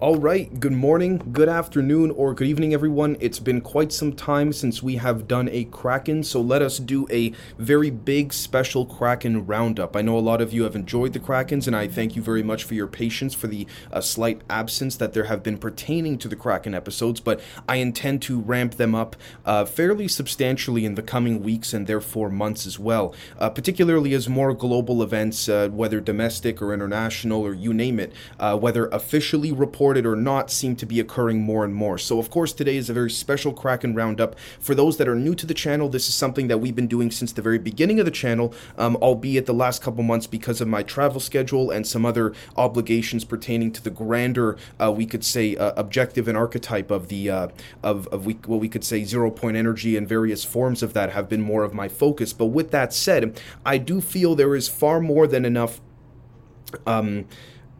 All right, good morning, good afternoon, or good evening, everyone. It's been quite some time since we have done a Kraken, so let us do a very big special Kraken roundup. I know a lot of you have enjoyed the Krakens, and I thank you very much for your patience for the uh, slight absence that there have been pertaining to the Kraken episodes, but I intend to ramp them up uh, fairly substantially in the coming weeks and therefore months as well, uh, particularly as more global events, uh, whether domestic or international or you name it, uh, whether officially reported or not seem to be occurring more and more. So, of course, today is a very special Kraken Roundup. For those that are new to the channel, this is something that we've been doing since the very beginning of the channel, um, albeit the last couple months because of my travel schedule and some other obligations pertaining to the grander, uh, we could say, uh, objective and archetype of the uh, of, of we, what we could say zero point energy and various forms of that have been more of my focus. But with that said, I do feel there is far more than enough. Um,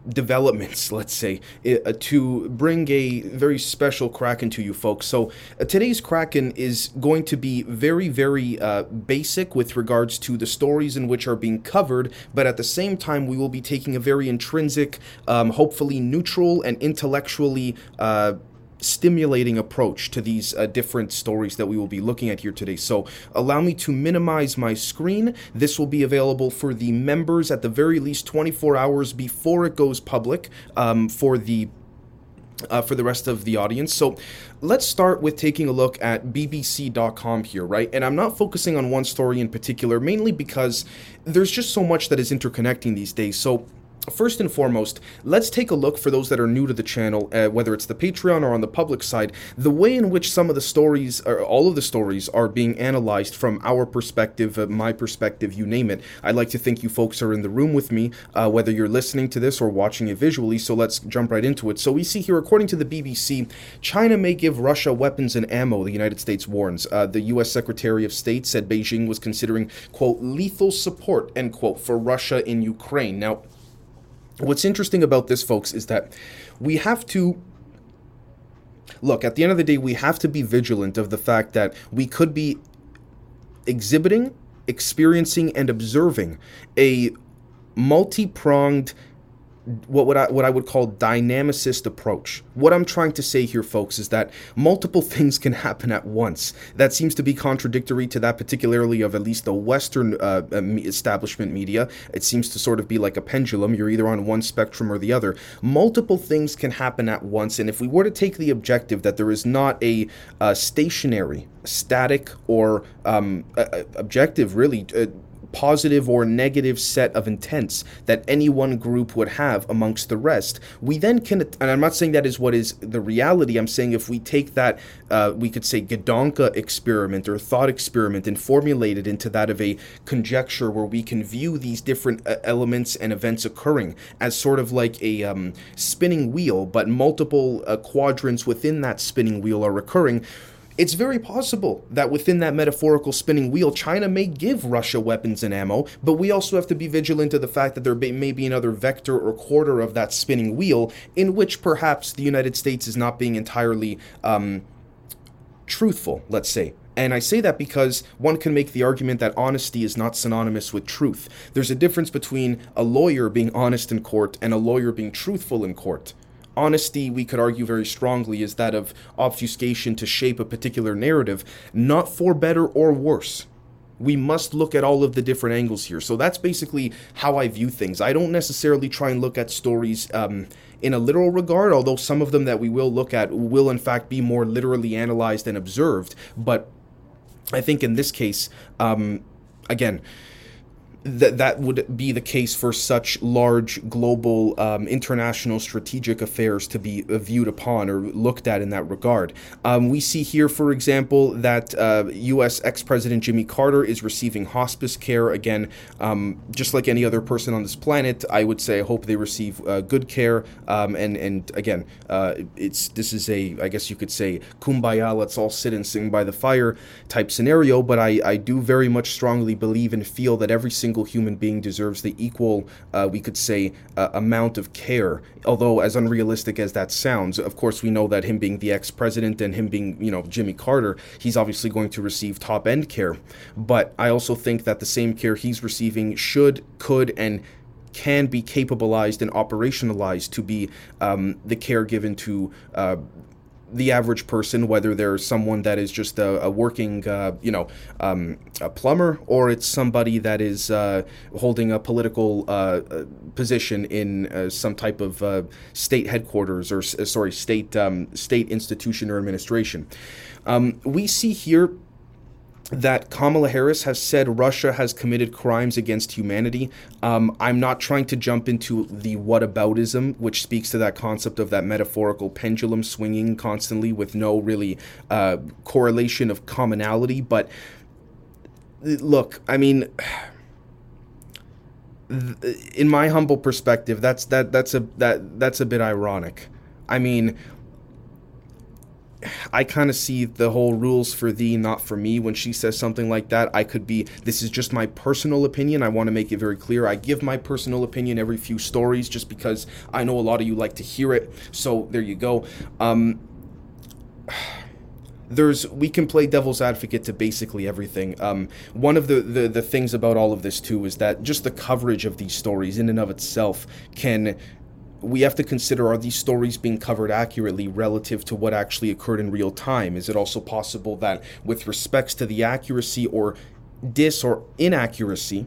developments, let's say, uh, to bring a very special Kraken to you folks. So uh, today's Kraken is going to be very, very uh, basic with regards to the stories in which are being covered, but at the same time, we will be taking a very intrinsic, um, hopefully neutral and intellectually uh, stimulating approach to these uh, different stories that we will be looking at here today. So allow me to minimize my screen. This will be available for the members at the very least 24 hours before it goes public um, for the uh, for the rest of the audience. So let's start with taking a look at BBC.com here, right? And I'm not focusing on one story in particular, mainly because there's just so much that is interconnecting these days. So First and foremost, let's take a look for those that are new to the channel, uh, whether it's the Patreon or on the public side, the way in which some of the stories, or all of the stories, are being analyzed from our perspective, uh, my perspective, you name it. I'd like to think you folks are in the room with me, uh, whether you're listening to this or watching it visually, so let's jump right into it. So we see here, according to the BBC, China may give Russia weapons and ammo, the United States warns. Uh, the U.S. Secretary of State said Beijing was considering, quote, lethal support, end quote, for Russia in Ukraine. Now, What's interesting about this, folks, is that we have to look at the end of the day we have to be vigilant of the fact that we could be exhibiting experiencing and observing a multi-pronged what would I what I would call dynamicist approach. What I'm trying to say here, folks, is that multiple things can happen at once. That seems to be contradictory to that, particularly of at least the Western uh, establishment media. It seems to sort of be like a pendulum. You're either on one spectrum or the other. Multiple things can happen at once, and if we were to take the objective that there is not a uh, stationary, static, or um, objective, really. Uh, positive or negative set of intents that any one group would have amongst the rest, we then can, and I'm not saying that is what is the reality, I'm saying if we take that, uh, we could say Gedanke experiment or thought experiment and formulate it into that of a conjecture where we can view these different uh, elements and events occurring as sort of like a um, spinning wheel, but multiple uh, quadrants within that spinning wheel are occurring it's very possible that within that metaphorical spinning wheel, China may give Russia weapons and ammo, but we also have to be vigilant of the fact that there may be another vector or quarter of that spinning wheel in which perhaps the United States is not being entirely um, truthful, let's say. And I say that because one can make the argument that honesty is not synonymous with truth. There's a difference between a lawyer being honest in court and a lawyer being truthful in court honesty, we could argue very strongly, is that of obfuscation to shape a particular narrative, not for better or worse. We must look at all of the different angles here. So that's basically how I view things. I don't necessarily try and look at stories um, in a literal regard, although some of them that we will look at will, in fact, be more literally analyzed and observed. But I think in this case, um, again, that that would be the case for such large global um, international strategic affairs to be viewed upon or looked at in that regard. Um, we see here, for example, that uh, U.S. ex-president Jimmy Carter is receiving hospice care. Again, um, just like any other person on this planet, I would say I hope they receive uh, good care. Um, and and again, uh, it's this is a I guess you could say kumbaya, let's all sit and sing by the fire type scenario. But I I do very much strongly believe and feel that every single single human being deserves the equal, uh, we could say, uh, amount of care. Although, as unrealistic as that sounds, of course, we know that him being the ex president and him being, you know, Jimmy Carter, he's obviously going to receive top end care. But I also think that the same care he's receiving should, could, and can be capabilized and operationalized to be um, the care given to uh, the average person, whether they're someone that is just a, a working, uh, you know, um, a plumber, or it's somebody that is uh, holding a political uh, uh position in uh, some type of uh, state headquarters or sorry, state um, state institution or administration. Um, we see here that Kamala Harris has said Russia has committed crimes against humanity. Um, I'm not trying to jump into the whataboutism, which speaks to that concept of that metaphorical pendulum swinging constantly with no really uh, correlation of commonality. But look, I mean. In my humble perspective, that's that that's a that that's a bit ironic. I mean, I kind of see the whole rules for thee, not for me. When she says something like that, I could be, this is just my personal opinion. I want to make it very clear. I give my personal opinion every few stories just because I know a lot of you like to hear it. So there you go. Um, there's we can play devil's advocate to basically everything. Um, one of the, the the things about all of this too is that just the coverage of these stories in and of itself can we have to consider are these stories being covered accurately relative to what actually occurred in real time? Is it also possible that, with respects to the accuracy or dis or inaccuracy,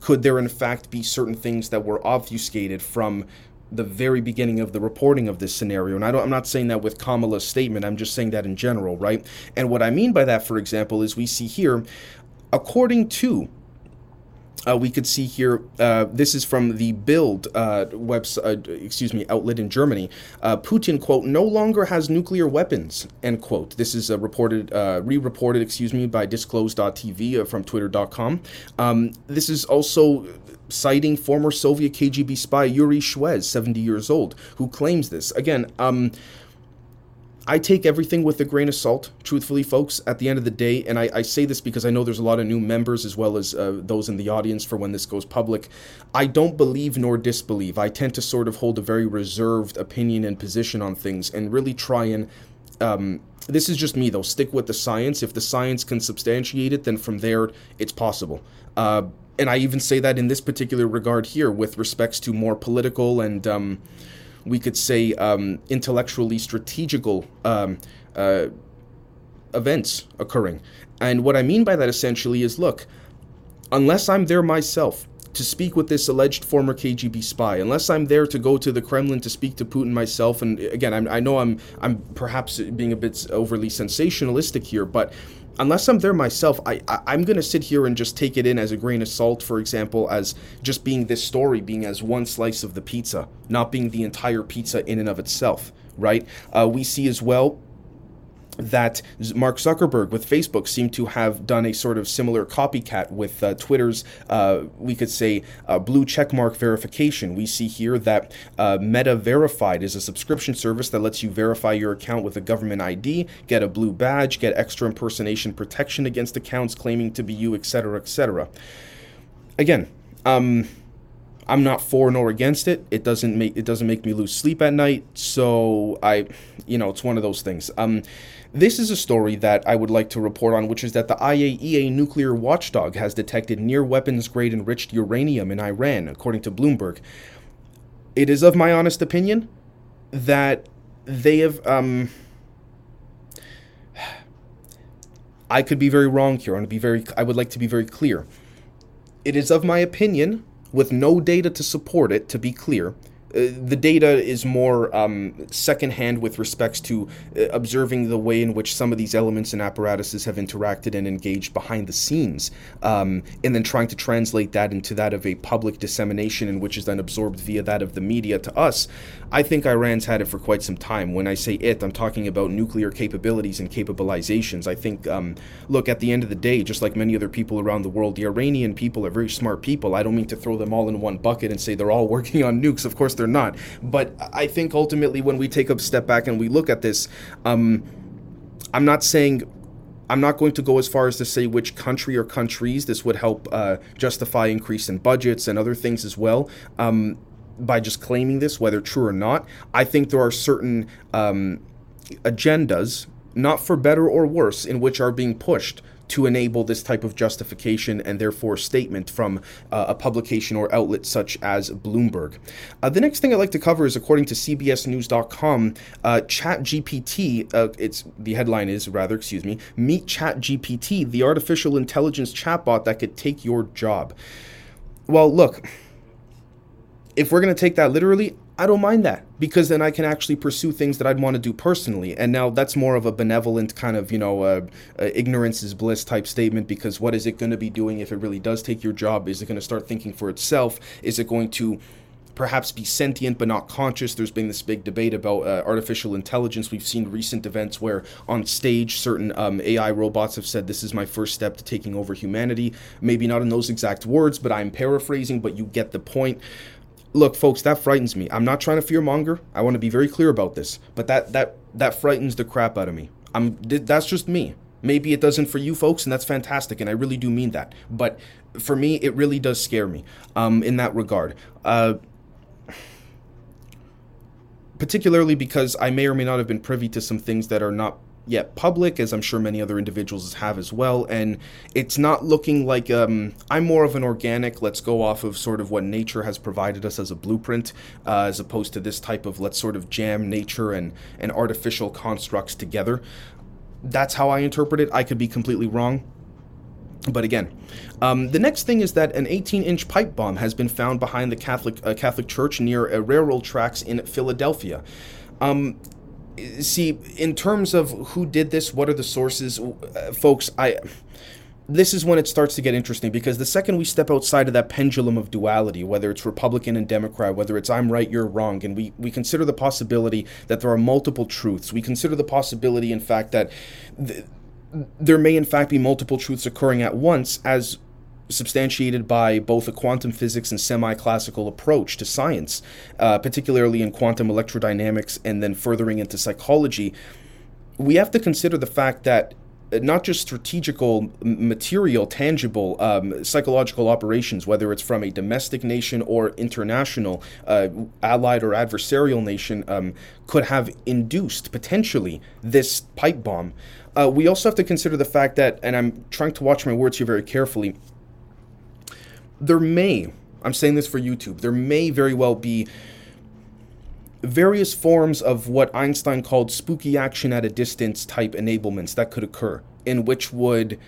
could there in fact be certain things that were obfuscated from the very beginning of the reporting of this scenario. And I am not saying that with Kamala's statement, I'm just saying that in general, right? And what I mean by that, for example, is we see here, according to uh, we could see here, uh, this is from the Bild uh, website, uh, excuse me, outlet in Germany. Uh, Putin, quote, no longer has nuclear weapons, end quote. This is uh, reported, re-reported, excuse me, by disclose.tv from twitter.com. Um, this is also citing former Soviet KGB spy Yuri Shvets, 70 years old, who claims this. Again, um, I take everything with a grain of salt, truthfully, folks, at the end of the day. And I, I say this because I know there's a lot of new members as well as uh, those in the audience for when this goes public. I don't believe nor disbelieve. I tend to sort of hold a very reserved opinion and position on things and really try and. Um, this is just me, though. Stick with the science. If the science can substantiate it, then from there, it's possible. Uh, and I even say that in this particular regard here, with respects to more political and. Um, we could say, um, intellectually strategical um, uh, events occurring. And what I mean by that essentially is look, unless I'm there myself to speak with this alleged former KGB spy, unless I'm there to go to the Kremlin to speak to Putin myself, and again, I'm, i know I'm I'm perhaps being a bit overly sensationalistic here, but unless I'm there myself, I, I am gonna sit here and just take it in as a grain of salt. For example, as just being this story being as one slice of the pizza, not being the entire pizza in and of itself. Right? Uh, we see as well that Mark Zuckerberg with Facebook seemed to have done a sort of similar copycat with uh, Twitter's, uh, we could say, uh, blue checkmark verification. We see here that uh, Meta Verified is a subscription service that lets you verify your account with a government ID, get a blue badge, get extra impersonation protection against accounts claiming to be you, etc., etc. Again, um, I'm not for nor against it. It doesn't make it doesn't make me lose sleep at night. So I, you know, it's one of those things. Um, this is a story that I would like to report on, which is that the IAEA nuclear watchdog has detected near weapons grade enriched uranium in Iran, according to Bloomberg. It is of my honest opinion that they have. Um, I could be very wrong here. Want be very. I would like to be very clear. It is of my opinion, with no data to support it. To be clear, the data is more um, secondhand with respects to uh, observing the way in which some of these elements and apparatuses have interacted and engaged behind the scenes, um, and then trying to translate that into that of a public dissemination, in which is then absorbed via that of the media to us. I think Iran's had it for quite some time. When I say it, I'm talking about nuclear capabilities and capabilizations. I think, um, look, at the end of the day, just like many other people around the world, the Iranian people are very smart people. I don't mean to throw them all in one bucket and say they're all working on nukes. Of course, they're not. But I think ultimately, when we take a step back and we look at this, um, I'm not saying I'm not going to go as far as to say which country or countries this would help uh, justify increase in budgets and other things as well. Um, by just claiming this, whether true or not, I think there are certain um, agendas, not for better or worse, in which are being pushed to enable this type of justification and therefore statement from uh, a publication or outlet such as Bloomberg. Uh, the next thing I'd like to cover is according to CBSNews.com, uh, ChatGPT, uh, it's the headline is rather, excuse me, meet ChatGPT, the artificial intelligence chatbot that could take your job. Well, look, if we're going to take that literally, I don't mind that because then I can actually pursue things that I'd want to do personally. And now that's more of a benevolent kind of, you know, uh, uh, ignorance is bliss type statement because what is it going to be doing if it really does take your job? Is it going to start thinking for itself? Is it going to perhaps be sentient but not conscious. There's been this big debate about uh, artificial intelligence. We've seen recent events where on stage certain um, AI robots have said, This is my first step to taking over humanity. Maybe not in those exact words, but I'm paraphrasing, but you get the point look, folks, that frightens me. I'm not trying to fearmonger. I want to be very clear about this, but that that that frightens the crap out of me. I'm that's just me. Maybe it doesn't for you folks, and that's fantastic, and I really do mean that. But for me, it really does scare me um, in that regard. Uh, particularly because I may or may not have been privy to some things that are not yet public, as I'm sure many other individuals have as well. And it's not looking like um, I'm more of an organic, let's go off of sort of what nature has provided us as a blueprint, uh, as opposed to this type of let's sort of jam nature and, and artificial constructs together. That's how I interpret it. I could be completely wrong. But again, um, the next thing is that an 18-inch pipe bomb has been found behind the Catholic uh, Catholic Church near uh, railroad tracks in Philadelphia. Um, see, in terms of who did this, what are the sources, uh, folks? I this is when it starts to get interesting because the second we step outside of that pendulum of duality, whether it's Republican and Democrat, whether it's I'm right, you're wrong, and we, we consider the possibility that there are multiple truths, we consider the possibility, in fact, that th- there may, in fact, be multiple truths occurring at once, as substantiated by both a quantum physics and semi classical approach to science, uh, particularly in quantum electrodynamics and then furthering into psychology, we have to consider the fact that uh, not just strategical, material, tangible, um, psychological operations, whether it's from a domestic nation or international, uh, allied or adversarial nation, um, could have induced potentially this pipe bomb. Uh, we also have to consider the fact that, and I'm trying to watch my words here very carefully, there may, I'm saying this for YouTube, there may very well be various forms of what Einstein called spooky action at a distance type enablements that could occur, in which would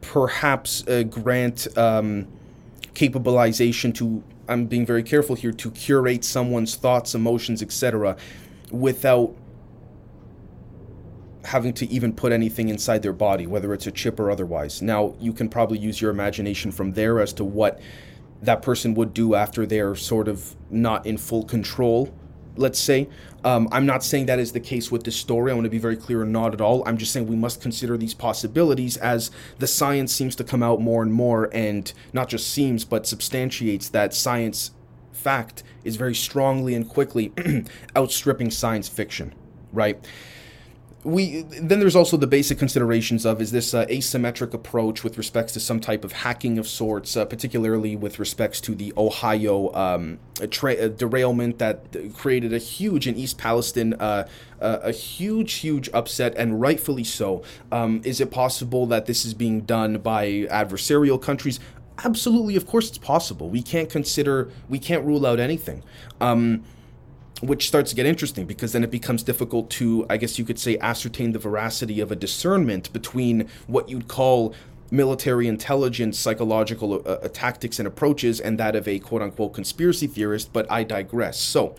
perhaps uh, grant um, capabilization to, I'm being very careful here, to curate someone's thoughts, emotions, etc., without having to even put anything inside their body, whether it's a chip or otherwise. Now, you can probably use your imagination from there as to what that person would do after they're sort of not in full control, let's say. Um, I'm not saying that is the case with this story. I want to be very clear, not at all. I'm just saying we must consider these possibilities as the science seems to come out more and more, and not just seems, but substantiates that science fact is very strongly and quickly outstripping science fiction, right? We then there's also the basic considerations of is this uh, asymmetric approach with respects to some type of hacking of sorts, uh, particularly with respects to the Ohio um, tra- derailment that created a huge in East Palestine. Uh, a huge, huge upset, and rightfully so. Um, is it possible that this is being done by adversarial countries? Absolutely, of course, it's possible. We can't consider, we can't rule out anything. Um, which starts to get interesting because then it becomes difficult to, I guess you could say, ascertain the veracity of a discernment between what you'd call military intelligence, psychological uh, uh, tactics and approaches, and that of a quote unquote conspiracy theorist, but I digress. So,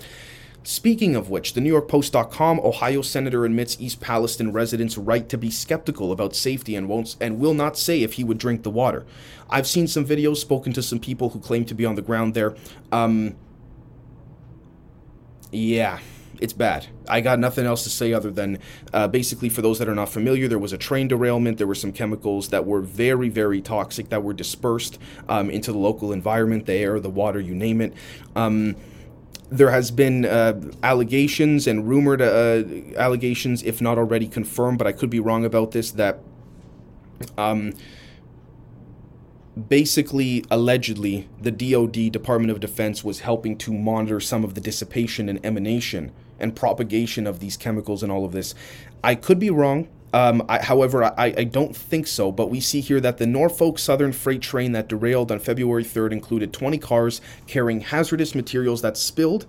Speaking of which, the New York Post.com Ohio senator admits East Palestine residents' right to be skeptical about safety and won't and will not say if he would drink the water. I've seen some videos, spoken to some people who claim to be on the ground there. Um, yeah, it's bad. I got nothing else to say other than uh, basically, for those that are not familiar, there was a train derailment. There were some chemicals that were very, very toxic that were dispersed um, into the local environment, the air, the water, you name it. Um, there has been uh, allegations and rumored uh, allegations, if not already confirmed, but I could be wrong about this, that um, basically, allegedly, the DoD, Department of Defense, was helping to monitor some of the dissipation and emanation and propagation of these chemicals and all of this. I could be wrong. Um, I, however, I, I don't think so, but we see here that the Norfolk Southern freight train that derailed on February 3rd included 20 cars carrying hazardous materials that spilled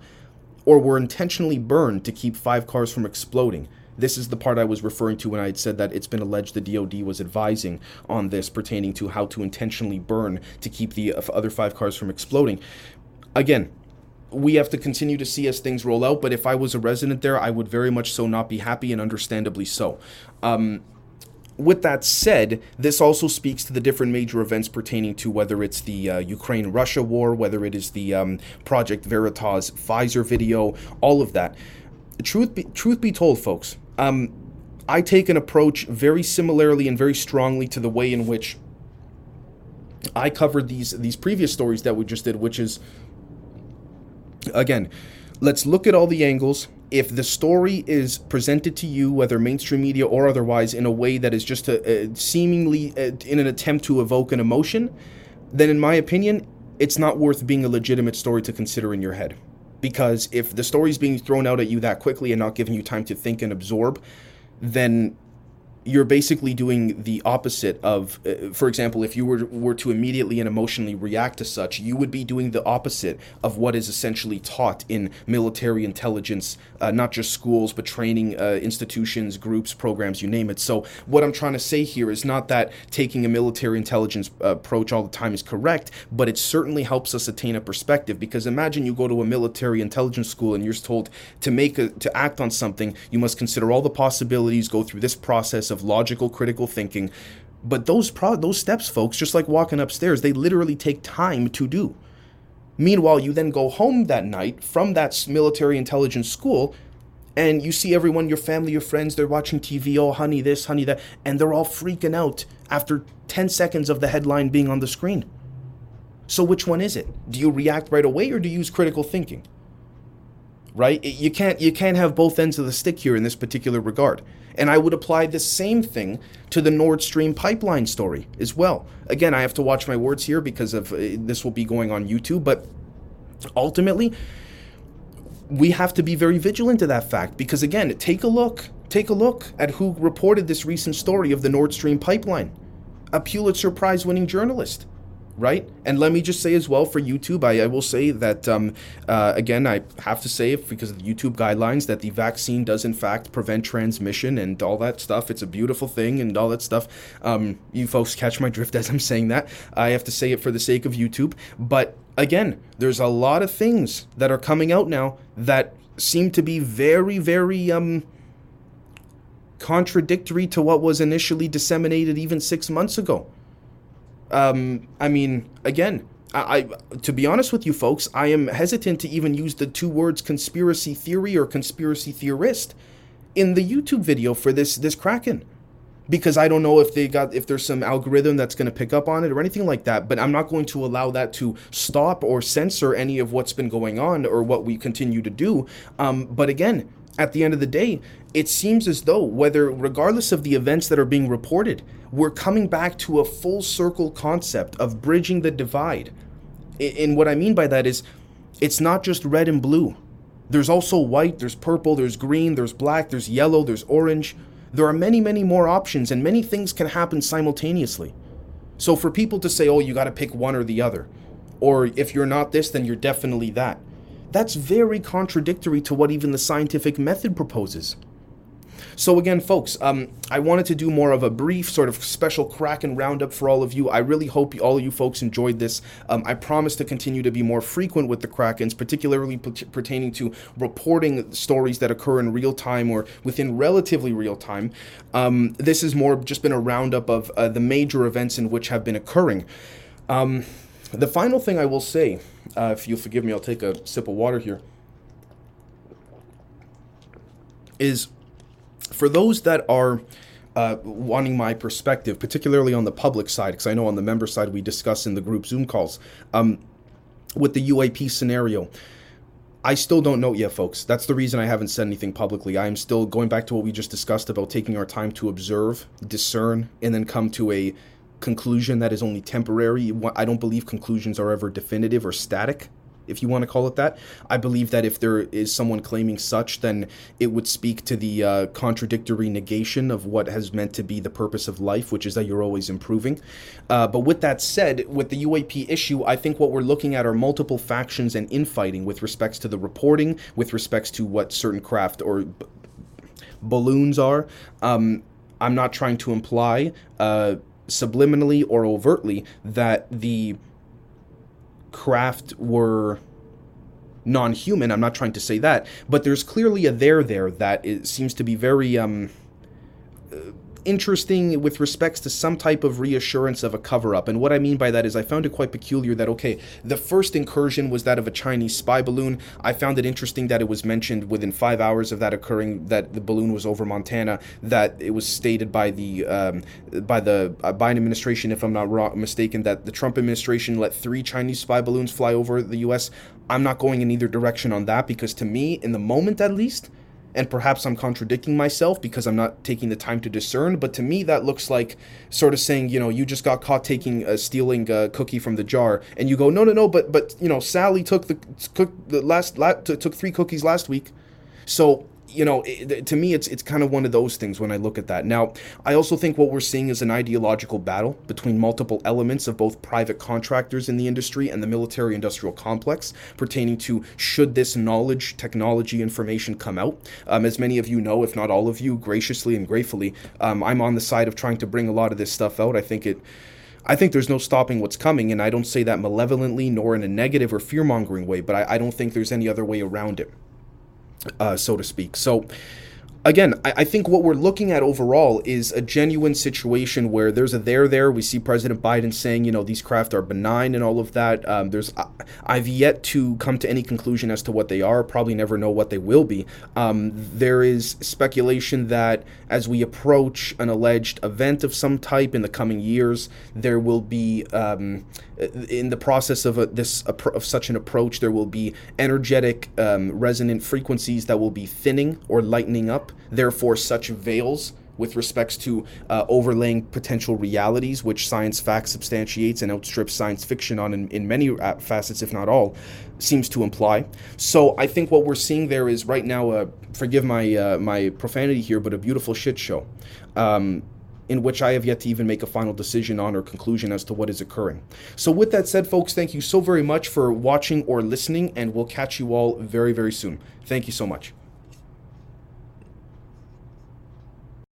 or were intentionally burned to keep five cars from exploding. This is the part I was referring to when I had said that it's been alleged the DoD was advising on this pertaining to how to intentionally burn to keep the other five cars from exploding. Again, we have to continue to see as things roll out, but if I was a resident there, I would very much so not be happy, and understandably so. Um, with that said, this also speaks to the different major events pertaining to whether it's the uh, Ukraine Russia war, whether it is the um, Project Veritas Pfizer video, all of that. Truth be, truth be told, folks, um, I take an approach very similarly and very strongly to the way in which I covered these these previous stories that we just did, which is again, let's look at all the angles. If the story is presented to you, whether mainstream media or otherwise, in a way that is just a, a seemingly a, in an attempt to evoke an emotion, then in my opinion, it's not worth being a legitimate story to consider in your head because if the story's being thrown out at you that quickly and not giving you time to think and absorb, then you're basically doing the opposite of uh, for example if you were were to immediately and emotionally react to such you would be doing the opposite of what is essentially taught in military intelligence uh, not just schools but training uh, institutions groups programs you name it. So what i'm trying to say here is not that taking a military intelligence uh, approach all the time is correct but it certainly helps us attain a perspective. Because imagine you go to a military intelligence school and you're told to make a, to act on something you must consider all the possibilities go through this process of logical critical thinking. But those pro- those steps, folks, just like walking upstairs, they literally take time to do. Meanwhile, you then go home that night from that military intelligence school and you see everyone, your family, your friends, they're watching TV, oh, honey, this, honey, that, and they're all freaking out after 10 seconds of the headline being on the screen. So, which one is it? Do you react right away or do you use critical thinking? Right? You can't, you can't have both ends of the stick here in this particular regard. And I would apply the same thing to the Nord Stream pipeline story as well. Again, I have to watch my words here because of uh, this will be going on YouTube, but ultimately, we have to be very vigilant to that fact because again, take a look, take a look at who reported this recent story of the Nord Stream pipeline. A Pulitzer Prize winning journalist right? And let me just say as well for YouTube, I, I will say that um, uh, again, I have to say because of the YouTube guidelines that the vaccine does in fact prevent transmission and all that stuff. It's a beautiful thing and all that stuff. Um, you folks catch my drift as I'm saying that. I have to say it for the sake of YouTube, but again, there's a lot of things that are coming out now that seem to be very, very um contradictory to what was initially disseminated even six months ago. Um, I mean, again, I, I, to be honest with you folks, I am hesitant to even use the two words conspiracy theory or conspiracy theorist in the YouTube video for this this Kraken. Because I don't know if they got if there's some algorithm that's going to pick up on it or anything like that, but I'm not going to allow that to stop or censor any of what's been going on or what we continue to do. Um, but again, at the end of the day, it seems as though whether regardless of the events that are being reported, we're coming back to a full circle concept of bridging the divide. And what I mean by that is it's not just red and blue. There's also white, there's purple, there's green, there's black, there's yellow, there's orange. There are many, many more options, and many things can happen simultaneously. So for people to say, oh, you got to pick one or the other, or if you're not this, then you're definitely that, that's very contradictory to what even the scientific method proposes. So again, folks, um, I wanted to do more of a brief sort of special Kraken roundup for all of you. I really hope all of you folks enjoyed this. Um, I promise to continue to be more frequent with the Krakens, particularly p- pertaining to reporting stories that occur in real time or within relatively real time. Um, this has more just been a roundup of uh, the major events in which have been occurring. Um, the final thing I will say, uh, if you'll forgive me, I'll take a sip of water here, is for those that are uh, wanting my perspective, particularly on the public side, because I know on the member side we discuss in the group Zoom calls, um, with the UAP scenario. I still don't know yet, folks. That's the reason I haven't said anything publicly. I am still going back to what we just discussed about taking our time to observe, discern, and then come to a conclusion that is only temporary. I don't believe conclusions are ever definitive or static if you want to call it that. I believe that if there is someone claiming such, then it would speak to the uh, contradictory negation of what has meant to be the purpose of life, which is that you're always improving. Uh, but with that said, with the UAP issue, I think what we're looking at are multiple factions and infighting with respects to the reporting, with respects to what certain craft or b- balloons are. Um, I'm not trying to imply uh, subliminally or overtly that the craft were non-human. I'm not trying to say that, but there's clearly a there there that it seems to be very um, interesting with respects to some type of reassurance of a cover up. And what I mean by that is I found it quite peculiar that, okay, the first incursion was that of a Chinese spy balloon. I found it interesting that it was mentioned within five hours of that occurring that the balloon was over Montana, that it was stated by the um, by the uh, Biden administration, if I'm not wrong, mistaken, that the Trump administration let three Chinese spy balloons fly over the U.S. I'm not going in either direction on that because to me, in the moment at least, and perhaps I'm contradicting myself because I'm not taking the time to discern. But to me, that looks like sort of saying, you know, you just got caught taking uh, stealing a cookie from the jar, and you go, no, no, no, but but you know, Sally took the cook the last la- took three cookies last week, so you know, to me, it's it's kind of one of those things when I look at that. Now, I also think what we're seeing is an ideological battle between multiple elements of both private contractors in the industry and the military-industrial complex pertaining to should this knowledge, technology, information come out. Um, as many of you know, if not all of you, graciously and gratefully, um, I'm on the side of trying to bring a lot of this stuff out. I think it. I think there's no stopping what's coming, and I don't say that malevolently nor in a negative or fear mongering way, but I, I don't think there's any other way around it uh, so to speak. So, again, I, I, think what we're looking at overall is a genuine situation where there's a there there. We see President Biden saying, you know, these craft are benign and all of that. Um, there's, I've yet to come to any conclusion as to what they are. Probably never know what they will be. Um, there is speculation that as we approach an alleged event of some type in the coming years, there will be, um, in the process of a, this of such an approach, there will be energetic um, resonant frequencies that will be thinning or lightening up. Therefore, such veils with respects to uh, overlaying potential realities, which science fact substantiates and outstrips science fiction on in, in many uh, facets, if not all, seems to imply. So I think what we're seeing there is right now, uh, forgive my uh, my profanity here, but a beautiful shit show. Um, in which I have yet to even make a final decision on or conclusion as to what is occurring. So, with that said, folks, thank you so very much for watching or listening, and we'll catch you all very, very soon. Thank you so much.